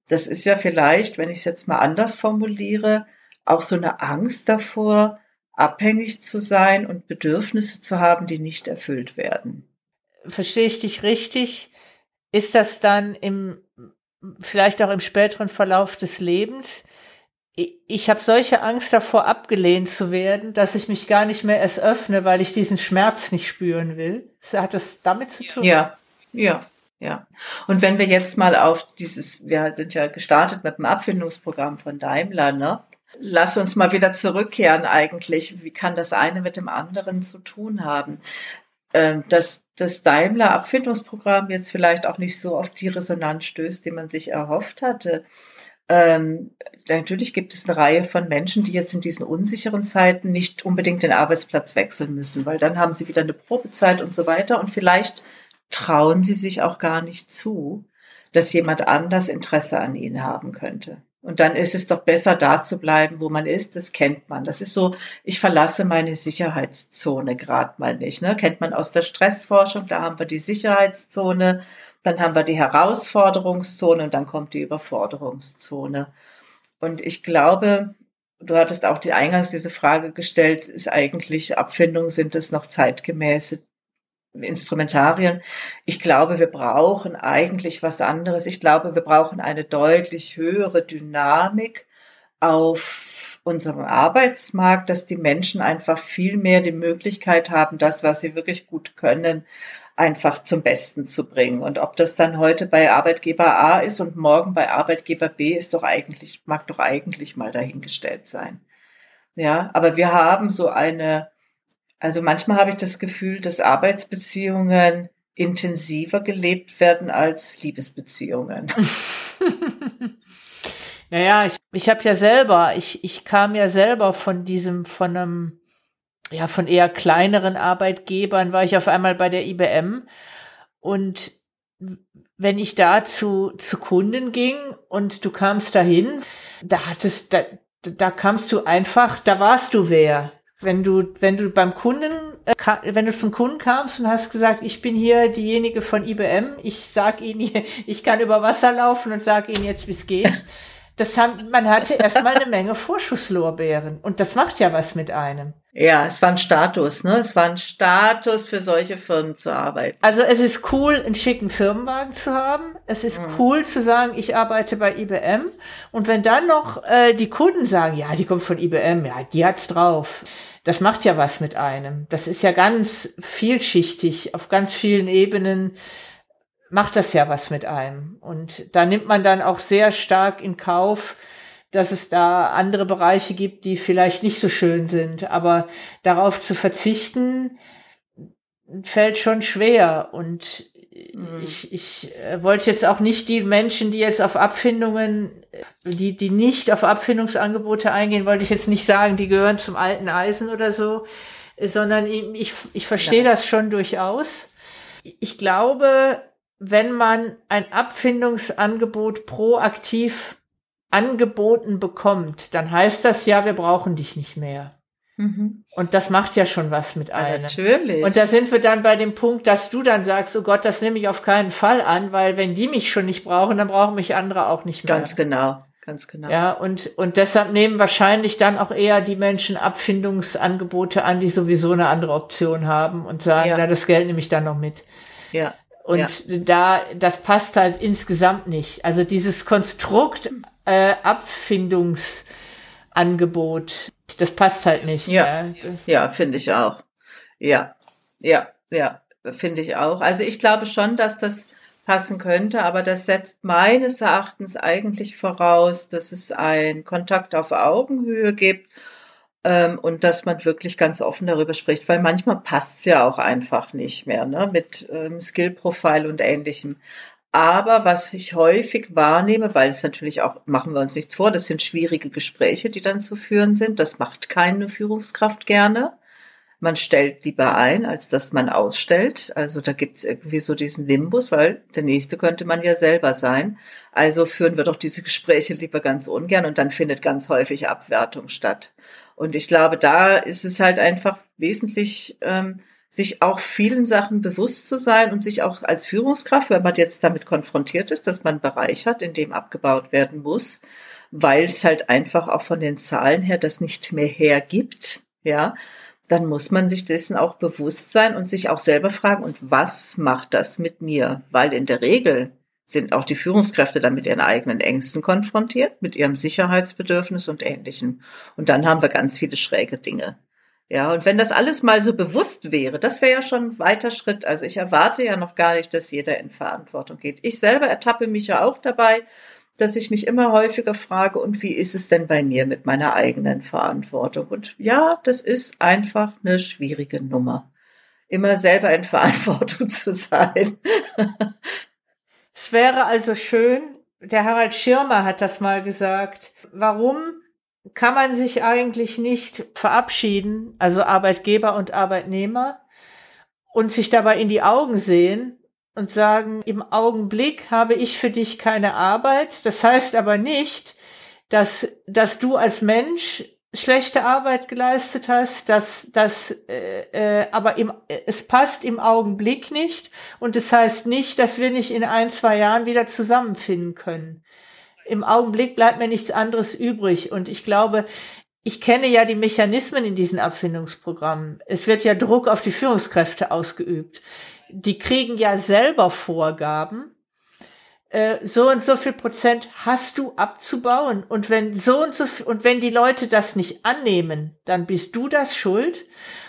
das ist ja vielleicht, wenn ich es jetzt mal anders formuliere, auch so eine Angst davor, abhängig zu sein und Bedürfnisse zu haben, die nicht erfüllt werden verstehe ich dich richtig, ist das dann im, vielleicht auch im späteren Verlauf des Lebens, ich habe solche Angst davor, abgelehnt zu werden, dass ich mich gar nicht mehr erst öffne, weil ich diesen Schmerz nicht spüren will. Hat das damit zu tun? Ja, ja, ja. Und wenn wir jetzt mal auf dieses, wir sind ja gestartet mit dem Abfindungsprogramm von Daimler, ne? Lass uns mal wieder zurückkehren eigentlich. Wie kann das eine mit dem anderen zu tun haben? Ähm, dass das Daimler-Abfindungsprogramm jetzt vielleicht auch nicht so auf die Resonanz stößt, die man sich erhofft hatte. Ähm, natürlich gibt es eine Reihe von Menschen, die jetzt in diesen unsicheren Zeiten nicht unbedingt den Arbeitsplatz wechseln müssen, weil dann haben sie wieder eine Probezeit und so weiter und vielleicht trauen sie sich auch gar nicht zu, dass jemand anders Interesse an ihnen haben könnte. Und dann ist es doch besser, da zu bleiben, wo man ist. Das kennt man. Das ist so, ich verlasse meine Sicherheitszone gerade mal nicht. Ne? Kennt man aus der Stressforschung. Da haben wir die Sicherheitszone, dann haben wir die Herausforderungszone und dann kommt die Überforderungszone. Und ich glaube, du hattest auch die eingangs diese Frage gestellt, ist eigentlich Abfindung, sind es noch zeitgemäße Instrumentarien. Ich glaube, wir brauchen eigentlich was anderes. Ich glaube, wir brauchen eine deutlich höhere Dynamik auf unserem Arbeitsmarkt, dass die Menschen einfach viel mehr die Möglichkeit haben, das, was sie wirklich gut können, einfach zum Besten zu bringen. Und ob das dann heute bei Arbeitgeber A ist und morgen bei Arbeitgeber B ist doch eigentlich, mag doch eigentlich mal dahingestellt sein. Ja, aber wir haben so eine also manchmal habe ich das Gefühl, dass Arbeitsbeziehungen intensiver gelebt werden als Liebesbeziehungen. naja, ich, ich habe ja selber, ich, ich kam ja selber von diesem, von einem, ja, von eher kleineren Arbeitgebern, war ich auf einmal bei der IBM und wenn ich da zu, zu Kunden ging und du kamst dahin, da hattest, da, da kamst du einfach, da warst du wer. Wenn du, wenn du beim Kunden, äh, wenn du zum Kunden kamst und hast gesagt, ich bin hier diejenige von IBM, ich sag Ihnen, ich kann über Wasser laufen und sag Ihnen jetzt, wie es geht. Das haben, man hatte erstmal eine Menge Vorschusslorbeeren. Und das macht ja was mit einem. Ja, es war ein Status, ne? Es war ein Status für solche Firmen zu arbeiten. Also es ist cool, einen schicken Firmenwagen zu haben. Es ist mhm. cool zu sagen, ich arbeite bei IBM. Und wenn dann noch äh, die Kunden sagen, ja, die kommt von IBM, ja, die hat's drauf das macht ja was mit einem. Das ist ja ganz vielschichtig, auf ganz vielen Ebenen macht das ja was mit einem. Und da nimmt man dann auch sehr stark in Kauf, dass es da andere Bereiche gibt, die vielleicht nicht so schön sind. Aber darauf zu verzichten, fällt schon schwer. Und Mhm. Ich, ich äh, wollte jetzt auch nicht die Menschen, die jetzt auf Abfindungen, die, die nicht auf Abfindungsangebote eingehen, wollte ich jetzt nicht sagen, die gehören zum alten Eisen oder so, sondern ich, ich verstehe ja. das schon durchaus. Ich glaube, wenn man ein Abfindungsangebot proaktiv angeboten bekommt, dann heißt das ja, wir brauchen dich nicht mehr. Mhm. Und das macht ja schon was mit einem. natürlich. Und da sind wir dann bei dem Punkt, dass du dann sagst, oh Gott, das nehme ich auf keinen Fall an, weil wenn die mich schon nicht brauchen, dann brauchen mich andere auch nicht mehr. Ganz genau. Ganz genau. Ja, und, und deshalb nehmen wahrscheinlich dann auch eher die Menschen Abfindungsangebote an, die sowieso eine andere Option haben und sagen, ja. na, das Geld nehme ich dann noch mit. Ja. Und ja. da, das passt halt insgesamt nicht. Also dieses Konstrukt äh, Abfindungsangebot, das passt halt nicht. Ja, ja, ja finde ich auch. Ja, ja, ja, finde ich auch. Also ich glaube schon, dass das passen könnte, aber das setzt meines Erachtens eigentlich voraus, dass es ein Kontakt auf Augenhöhe gibt ähm, und dass man wirklich ganz offen darüber spricht, weil manchmal passt es ja auch einfach nicht mehr ne, mit ähm, Skill-Profile und ähnlichem. Aber was ich häufig wahrnehme, weil es natürlich auch, machen wir uns nichts vor, das sind schwierige Gespräche, die dann zu führen sind. Das macht keine Führungskraft gerne. Man stellt lieber ein, als dass man ausstellt. Also da gibt's irgendwie so diesen Limbus, weil der nächste könnte man ja selber sein. Also führen wir doch diese Gespräche lieber ganz ungern und dann findet ganz häufig Abwertung statt. Und ich glaube, da ist es halt einfach wesentlich ähm, sich auch vielen Sachen bewusst zu sein und sich auch als Führungskraft, wenn man jetzt damit konfrontiert ist, dass man einen Bereich hat, in dem abgebaut werden muss, weil es halt einfach auch von den Zahlen her das nicht mehr hergibt, ja, dann muss man sich dessen auch bewusst sein und sich auch selber fragen, und was macht das mit mir? Weil in der Regel sind auch die Führungskräfte dann mit ihren eigenen Ängsten konfrontiert, mit ihrem Sicherheitsbedürfnis und Ähnlichem. Und dann haben wir ganz viele schräge Dinge. Ja, und wenn das alles mal so bewusst wäre, das wäre ja schon ein weiter Schritt. Also ich erwarte ja noch gar nicht, dass jeder in Verantwortung geht. Ich selber ertappe mich ja auch dabei, dass ich mich immer häufiger frage, und wie ist es denn bei mir mit meiner eigenen Verantwortung? Und ja, das ist einfach eine schwierige Nummer. Immer selber in Verantwortung zu sein. es wäre also schön, der Harald Schirmer hat das mal gesagt, warum kann man sich eigentlich nicht verabschieden, also Arbeitgeber und Arbeitnehmer, und sich dabei in die Augen sehen und sagen, im Augenblick habe ich für dich keine Arbeit. Das heißt aber nicht, dass, dass du als Mensch schlechte Arbeit geleistet hast, dass das äh, äh, aber im, es passt im Augenblick nicht und das heißt nicht, dass wir nicht in ein, zwei Jahren wieder zusammenfinden können. Im Augenblick bleibt mir nichts anderes übrig und ich glaube, ich kenne ja die Mechanismen in diesen Abfindungsprogrammen. Es wird ja Druck auf die Führungskräfte ausgeübt. Die kriegen ja selber Vorgaben äh, so und so viel Prozent hast du abzubauen. Und wenn so und so viel, und wenn die Leute das nicht annehmen, dann bist du das schuld.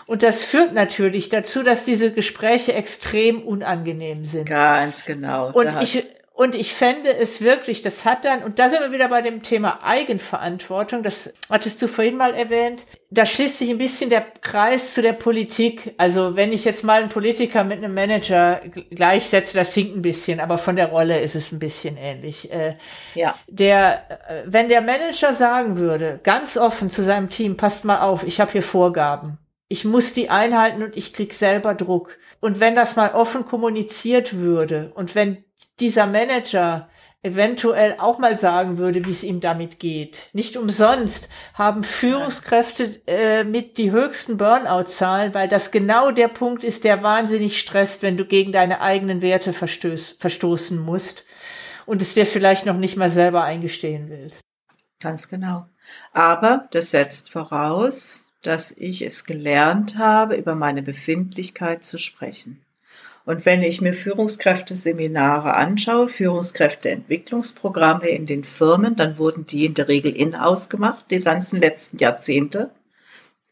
Und das führt natürlich dazu, dass diese Gespräche extrem unangenehm sind. Ganz genau. Und ich, und ich fände es wirklich, das hat dann, und da sind wir wieder bei dem Thema Eigenverantwortung, das hattest du vorhin mal erwähnt, da schließt sich ein bisschen der Kreis zu der Politik. Also wenn ich jetzt mal einen Politiker mit einem Manager gleichsetze, das sinkt ein bisschen, aber von der Rolle ist es ein bisschen ähnlich. Äh, ja. Der, äh, wenn der Manager sagen würde, ganz offen zu seinem Team, passt mal auf, ich habe hier Vorgaben. Ich muss die einhalten und ich krieg selber Druck. Und wenn das mal offen kommuniziert würde und wenn dieser Manager eventuell auch mal sagen würde, wie es ihm damit geht. Nicht umsonst haben Führungskräfte äh, mit die höchsten Burnout-Zahlen, weil das genau der Punkt ist, der wahnsinnig stresst, wenn du gegen deine eigenen Werte verstöß, verstoßen musst und es dir vielleicht noch nicht mal selber eingestehen willst. Ganz genau. Aber das setzt voraus, dass ich es gelernt habe, über meine Befindlichkeit zu sprechen. Und wenn ich mir Führungskräfteseminare anschaue, Führungskräfteentwicklungsprogramme in den Firmen, dann wurden die in der Regel in-house gemacht, die ganzen letzten Jahrzehnte.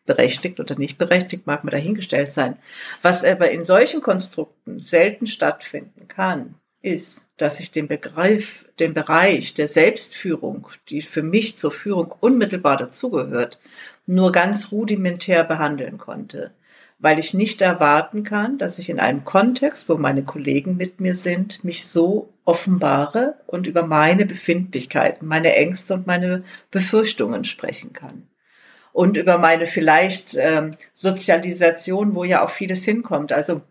Berechtigt oder nicht berechtigt, mag man dahingestellt sein. Was aber in solchen Konstrukten selten stattfinden kann, ist, dass ich den Begriff, den Bereich der Selbstführung, die für mich zur Führung unmittelbar dazugehört, nur ganz rudimentär behandeln konnte weil ich nicht erwarten kann, dass ich in einem Kontext, wo meine Kollegen mit mir sind, mich so offenbare und über meine Befindlichkeiten, meine Ängste und meine Befürchtungen sprechen kann. Und über meine vielleicht ähm, Sozialisation, wo ja auch vieles hinkommt. Also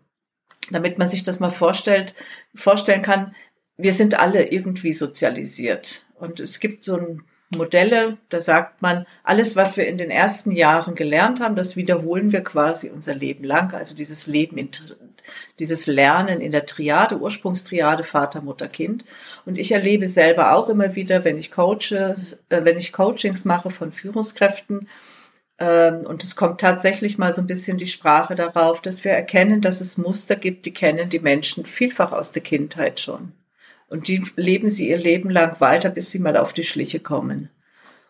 damit man sich das mal vorstellt, vorstellen kann, wir sind alle irgendwie sozialisiert. Und es gibt so ein Modelle, da sagt man, alles, was wir in den ersten Jahren gelernt haben, das wiederholen wir quasi unser Leben lang. Also dieses Leben, in, dieses Lernen in der Triade, Ursprungstriade Vater, Mutter, Kind. Und ich erlebe selber auch immer wieder, wenn ich coache, äh, wenn ich Coachings mache von Führungskräften, ähm, und es kommt tatsächlich mal so ein bisschen die Sprache darauf, dass wir erkennen, dass es Muster gibt, die kennen die Menschen vielfach aus der Kindheit schon. Und die leben sie ihr Leben lang weiter, bis sie mal auf die Schliche kommen.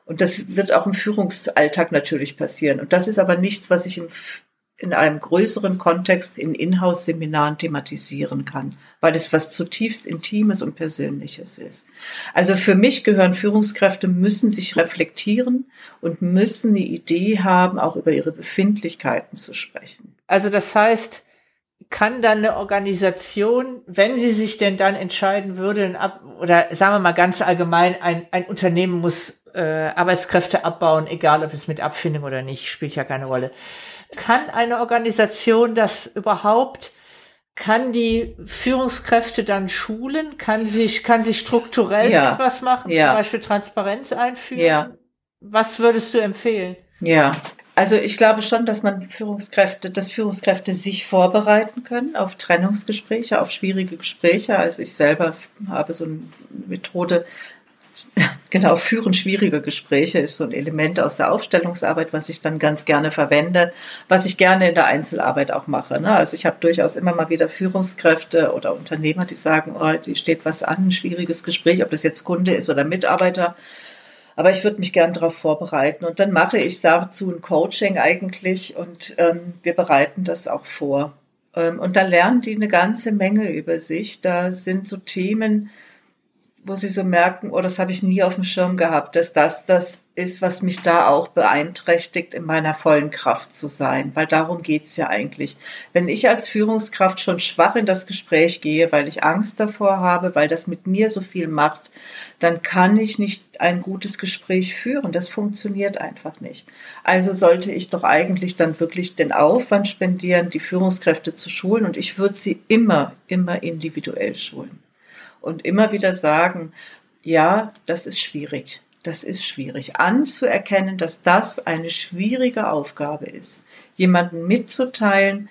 Und das wird auch im Führungsalltag natürlich passieren. Und das ist aber nichts, was ich in, in einem größeren Kontext in Inhouse-Seminaren thematisieren kann, weil es was zutiefst Intimes und Persönliches ist. Also für mich gehören Führungskräfte, müssen sich reflektieren und müssen eine Idee haben, auch über ihre Befindlichkeiten zu sprechen. Also das heißt, kann dann eine Organisation, wenn sie sich denn dann entscheiden würde, ab, oder sagen wir mal ganz allgemein, ein, ein Unternehmen muss äh, Arbeitskräfte abbauen, egal ob es mit Abfindung oder nicht, spielt ja keine Rolle. Kann eine Organisation das überhaupt, kann die Führungskräfte dann schulen? Kann sich, kann sich strukturell ja. etwas machen, ja. zum Beispiel Transparenz einführen? Ja. Was würdest du empfehlen? Ja, also ich glaube schon, dass man Führungskräfte, dass Führungskräfte sich vorbereiten können auf Trennungsgespräche, auf schwierige Gespräche. Also ich selber habe so eine Methode, genau, führen schwierige Gespräche ist so ein Element aus der Aufstellungsarbeit, was ich dann ganz gerne verwende, was ich gerne in der Einzelarbeit auch mache. Ne? Also ich habe durchaus immer mal wieder Führungskräfte oder Unternehmer, die sagen, oh, die steht was an, ein schwieriges Gespräch, ob das jetzt Kunde ist oder Mitarbeiter aber ich würde mich gern darauf vorbereiten. Und dann mache ich dazu ein Coaching eigentlich und ähm, wir bereiten das auch vor. Ähm, und da lernen die eine ganze Menge über sich. Da sind so Themen, wo sie so merken, oh, das habe ich nie auf dem Schirm gehabt, dass das das ist, was mich da auch beeinträchtigt, in meiner vollen Kraft zu sein. Weil darum geht's ja eigentlich. Wenn ich als Führungskraft schon schwach in das Gespräch gehe, weil ich Angst davor habe, weil das mit mir so viel macht, dann kann ich nicht ein gutes Gespräch führen. Das funktioniert einfach nicht. Also sollte ich doch eigentlich dann wirklich den Aufwand spendieren, die Führungskräfte zu schulen. Und ich würde sie immer, immer individuell schulen und immer wieder sagen, ja, das ist schwierig. Das ist schwierig. Anzuerkennen, dass das eine schwierige Aufgabe ist, jemanden mitzuteilen,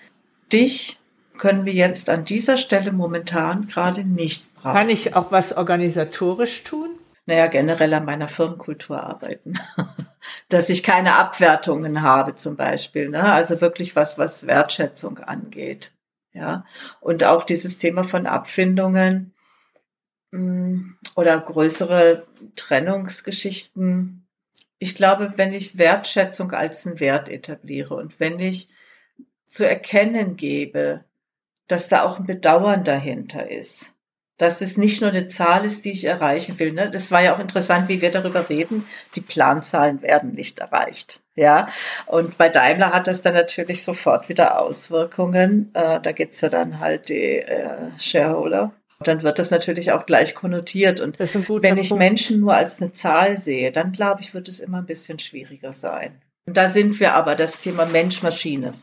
dich können wir jetzt an dieser Stelle momentan gerade nicht brauchen. Kann ich auch was organisatorisch tun? Naja, generell an meiner Firmenkultur arbeiten. Dass ich keine Abwertungen habe zum Beispiel. Ne? Also wirklich was, was Wertschätzung angeht. Ja. Und auch dieses Thema von Abfindungen oder größere Trennungsgeschichten. Ich glaube, wenn ich Wertschätzung als einen Wert etabliere und wenn ich zu erkennen gebe, dass da auch ein Bedauern dahinter ist. Dass es nicht nur eine Zahl ist, die ich erreichen will. Ne? Das war ja auch interessant, wie wir darüber reden. Die Planzahlen werden nicht erreicht. Ja, und bei Daimler hat das dann natürlich sofort wieder Auswirkungen. Äh, da gibt's ja dann halt die äh, Shareholder. Dann wird das natürlich auch gleich konnotiert. Und wenn ich Punkt. Menschen nur als eine Zahl sehe, dann glaube ich, wird es immer ein bisschen schwieriger sein. Und da sind wir aber das Thema Mensch-Maschine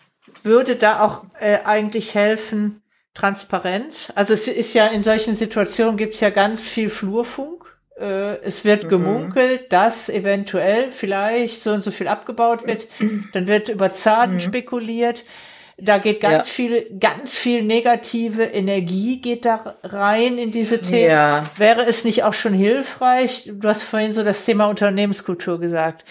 würde da auch äh, eigentlich helfen, Transparenz. Also es ist ja in solchen Situationen gibt's ja ganz viel Flurfunk. Äh, es wird mhm. gemunkelt, dass eventuell vielleicht so und so viel abgebaut wird. Dann wird über Zahlen mhm. spekuliert. Da geht ganz ja. viel, ganz viel negative Energie geht da rein in diese Themen. Ja. Wäre es nicht auch schon hilfreich? Du hast vorhin so das Thema Unternehmenskultur gesagt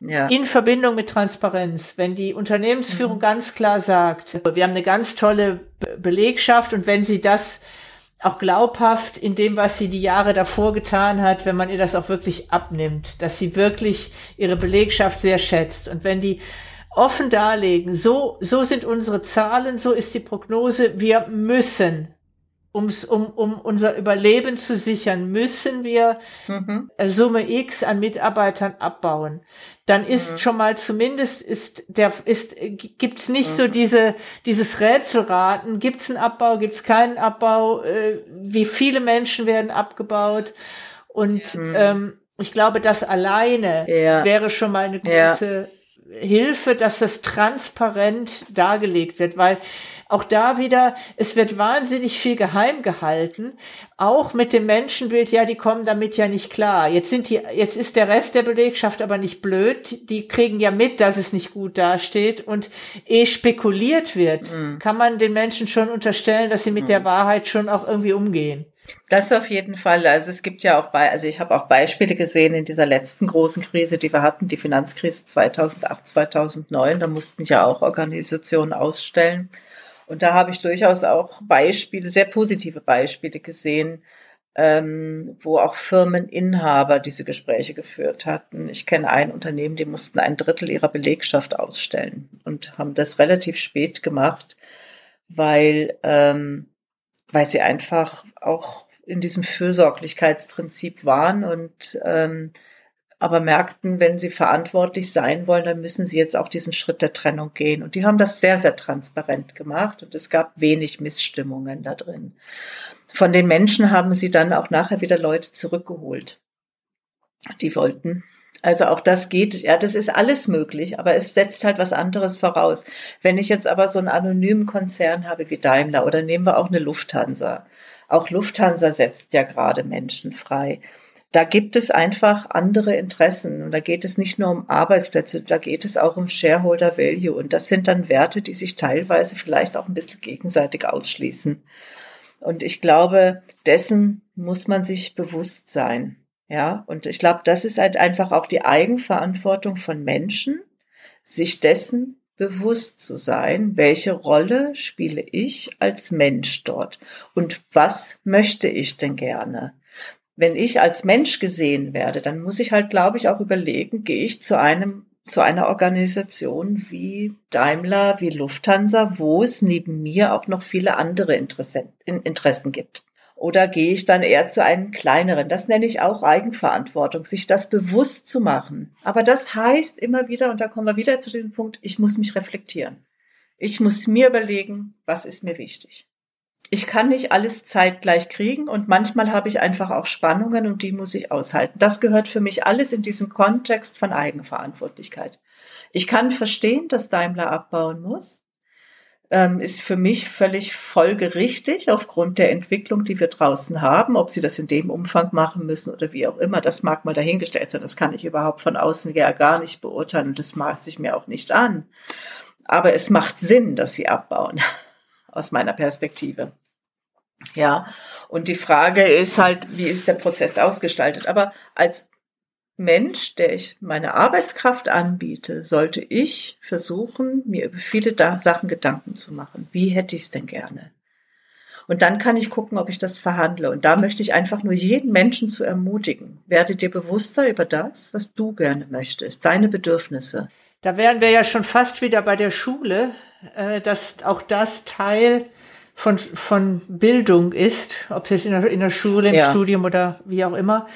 ja. in Verbindung mit Transparenz. Wenn die Unternehmensführung mhm. ganz klar sagt, wir haben eine ganz tolle Belegschaft und wenn sie das auch glaubhaft in dem, was sie die Jahre davor getan hat, wenn man ihr das auch wirklich abnimmt, dass sie wirklich ihre Belegschaft sehr schätzt. Und wenn die offen darlegen, so, so sind unsere Zahlen, so ist die Prognose, wir müssen um's, um, um unser Überleben zu sichern, müssen wir mhm. Summe X an Mitarbeitern abbauen. Dann ist mhm. schon mal zumindest ist der ist gibt's nicht mhm. so diese dieses Rätselraten. Gibt's einen Abbau? Gibt's keinen Abbau? Äh, wie viele Menschen werden abgebaut? Und mhm. ähm, ich glaube, das alleine ja. wäre schon mal eine große. Hilfe, dass das transparent dargelegt wird, weil auch da wieder, es wird wahnsinnig viel geheim gehalten, auch mit dem Menschenbild, ja, die kommen damit ja nicht klar. Jetzt sind die, jetzt ist der Rest der Belegschaft aber nicht blöd, die kriegen ja mit, dass es nicht gut dasteht und eh spekuliert wird, mhm. kann man den Menschen schon unterstellen, dass sie mit mhm. der Wahrheit schon auch irgendwie umgehen. Das auf jeden Fall. Also es gibt ja auch bei, also ich habe auch Beispiele gesehen in dieser letzten großen Krise, die wir hatten, die Finanzkrise 2008, 2009. Da mussten ja auch Organisationen ausstellen. Und da habe ich durchaus auch Beispiele, sehr positive Beispiele gesehen, ähm, wo auch Firmeninhaber diese Gespräche geführt hatten. Ich kenne ein Unternehmen, die mussten ein Drittel ihrer Belegschaft ausstellen und haben das relativ spät gemacht, weil, ähm, weil sie einfach auch in diesem Fürsorglichkeitsprinzip waren und ähm, aber merkten, wenn sie verantwortlich sein wollen, dann müssen sie jetzt auch diesen Schritt der Trennung gehen. Und die haben das sehr, sehr transparent gemacht und es gab wenig Missstimmungen da drin. Von den Menschen haben sie dann auch nachher wieder Leute zurückgeholt, die wollten. Also auch das geht, ja, das ist alles möglich, aber es setzt halt was anderes voraus. Wenn ich jetzt aber so einen anonymen Konzern habe wie Daimler oder nehmen wir auch eine Lufthansa. Auch Lufthansa setzt ja gerade Menschen frei da gibt es einfach andere Interessen. Und da geht es nicht nur um Arbeitsplätze, da geht es auch um Shareholder Value. Und das sind dann Werte, die sich teilweise vielleicht auch ein bisschen gegenseitig ausschließen. Und ich glaube, dessen muss man sich bewusst sein. Ja, und ich glaube, das ist halt einfach auch die Eigenverantwortung von Menschen, sich dessen bewusst zu sein, welche Rolle spiele ich als Mensch dort und was möchte ich denn gerne? wenn ich als Mensch gesehen werde, dann muss ich halt, glaube ich, auch überlegen, gehe ich zu einem zu einer Organisation wie Daimler, wie Lufthansa, wo es neben mir auch noch viele andere Interessen, Interessen gibt. Oder gehe ich dann eher zu einem kleineren? Das nenne ich auch Eigenverantwortung, sich das bewusst zu machen. Aber das heißt immer wieder, und da kommen wir wieder zu dem Punkt, ich muss mich reflektieren. Ich muss mir überlegen, was ist mir wichtig ich kann nicht alles zeitgleich kriegen und manchmal habe ich einfach auch Spannungen und die muss ich aushalten. Das gehört für mich alles in diesen Kontext von Eigenverantwortlichkeit. Ich kann verstehen, dass Daimler abbauen muss. Ähm, ist für mich völlig folgerichtig aufgrund der Entwicklung, die wir draußen haben. Ob sie das in dem Umfang machen müssen oder wie auch immer, das mag mal dahingestellt sein. Das kann ich überhaupt von außen ja gar nicht beurteilen und das maße ich mir auch nicht an. Aber es macht Sinn, dass sie abbauen, aus meiner Perspektive. Ja, und die Frage ist halt, wie ist der Prozess ausgestaltet? Aber als Mensch, der ich meine Arbeitskraft anbiete, sollte ich versuchen, mir über viele Sachen Gedanken zu machen. Wie hätte ich es denn gerne? Und dann kann ich gucken, ob ich das verhandle. Und da möchte ich einfach nur jeden Menschen zu ermutigen. Werde dir bewusster über das, was du gerne möchtest, deine Bedürfnisse. Da wären wir ja schon fast wieder bei der Schule, äh, dass auch das Teil von, von Bildung ist, ob es in der, in der Schule, im ja. Studium oder wie auch immer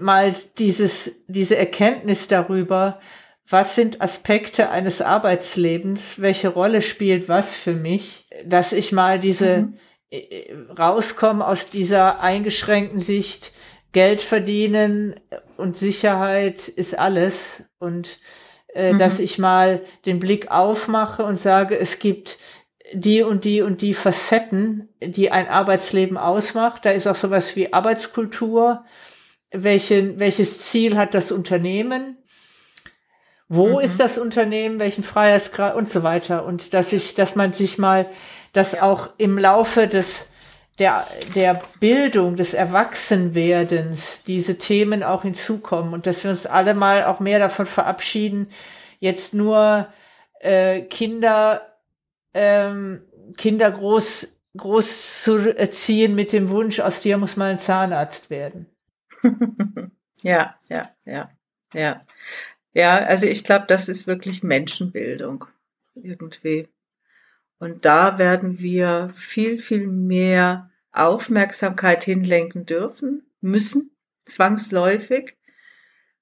mal dieses, diese Erkenntnis darüber, was sind Aspekte eines Arbeitslebens, welche Rolle spielt was für mich, dass ich mal diese mhm. Äh, rauskomme aus dieser eingeschränkten Sicht, Geld verdienen und Sicherheit ist alles und äh, mhm. dass ich mal den Blick aufmache und sage, es gibt die und die und die Facetten, die ein Arbeitsleben ausmacht. Da ist auch sowas wie Arbeitskultur welchen, welches Ziel hat das Unternehmen, wo mhm. ist das Unternehmen, welchen Freiheitsgrad und so weiter. Und dass ich, dass man sich mal, dass auch im Laufe des der, der Bildung, des Erwachsenwerdens diese Themen auch hinzukommen und dass wir uns alle mal auch mehr davon verabschieden, jetzt nur äh, Kinder, ähm, Kinder groß, groß zu erziehen mit dem Wunsch, aus dir muss mal ein Zahnarzt werden. ja, ja, ja, ja. Ja, also ich glaube, das ist wirklich Menschenbildung irgendwie. Und da werden wir viel, viel mehr Aufmerksamkeit hinlenken dürfen, müssen, zwangsläufig,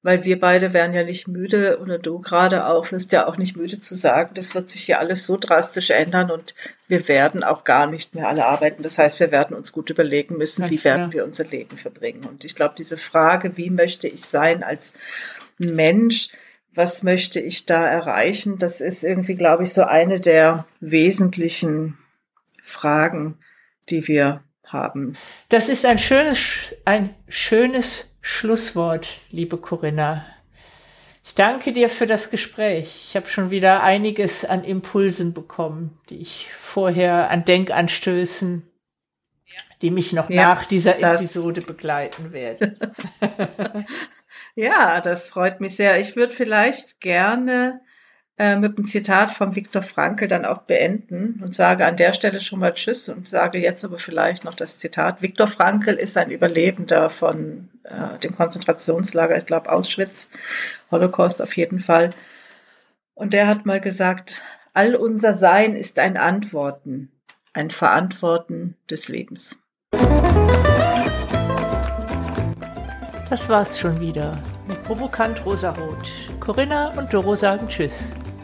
weil wir beide werden ja nicht müde oder du gerade auch wirst ja auch nicht müde zu sagen, das wird sich hier alles so drastisch ändern und wir werden auch gar nicht mehr alle arbeiten. Das heißt, wir werden uns gut überlegen müssen, Ganz wie klar. werden wir unser Leben verbringen. Und ich glaube, diese Frage, wie möchte ich sein als Mensch, was möchte ich da erreichen, das ist irgendwie, glaube ich, so eine der wesentlichen Fragen, die wir haben. Das ist ein schönes, ein schönes Schlusswort, liebe Corinna. Ich danke dir für das Gespräch. Ich habe schon wieder einiges an Impulsen bekommen, die ich vorher an Denkanstößen, die mich noch ja, nach dieser Episode begleiten werden. ja, das freut mich sehr. Ich würde vielleicht gerne äh, mit einem Zitat von Viktor Frankl dann auch beenden und sage an der Stelle schon mal Tschüss und sage jetzt aber vielleicht noch das Zitat. Viktor Frankl ist ein Überlebender von äh, dem Konzentrationslager, ich glaube Auschwitz, Holocaust auf jeden Fall. Und der hat mal gesagt, all unser Sein ist ein Antworten, ein Verantworten des Lebens. Das war's schon wieder mit Provokant Rosarot. Corinna und Doro sagen Tschüss.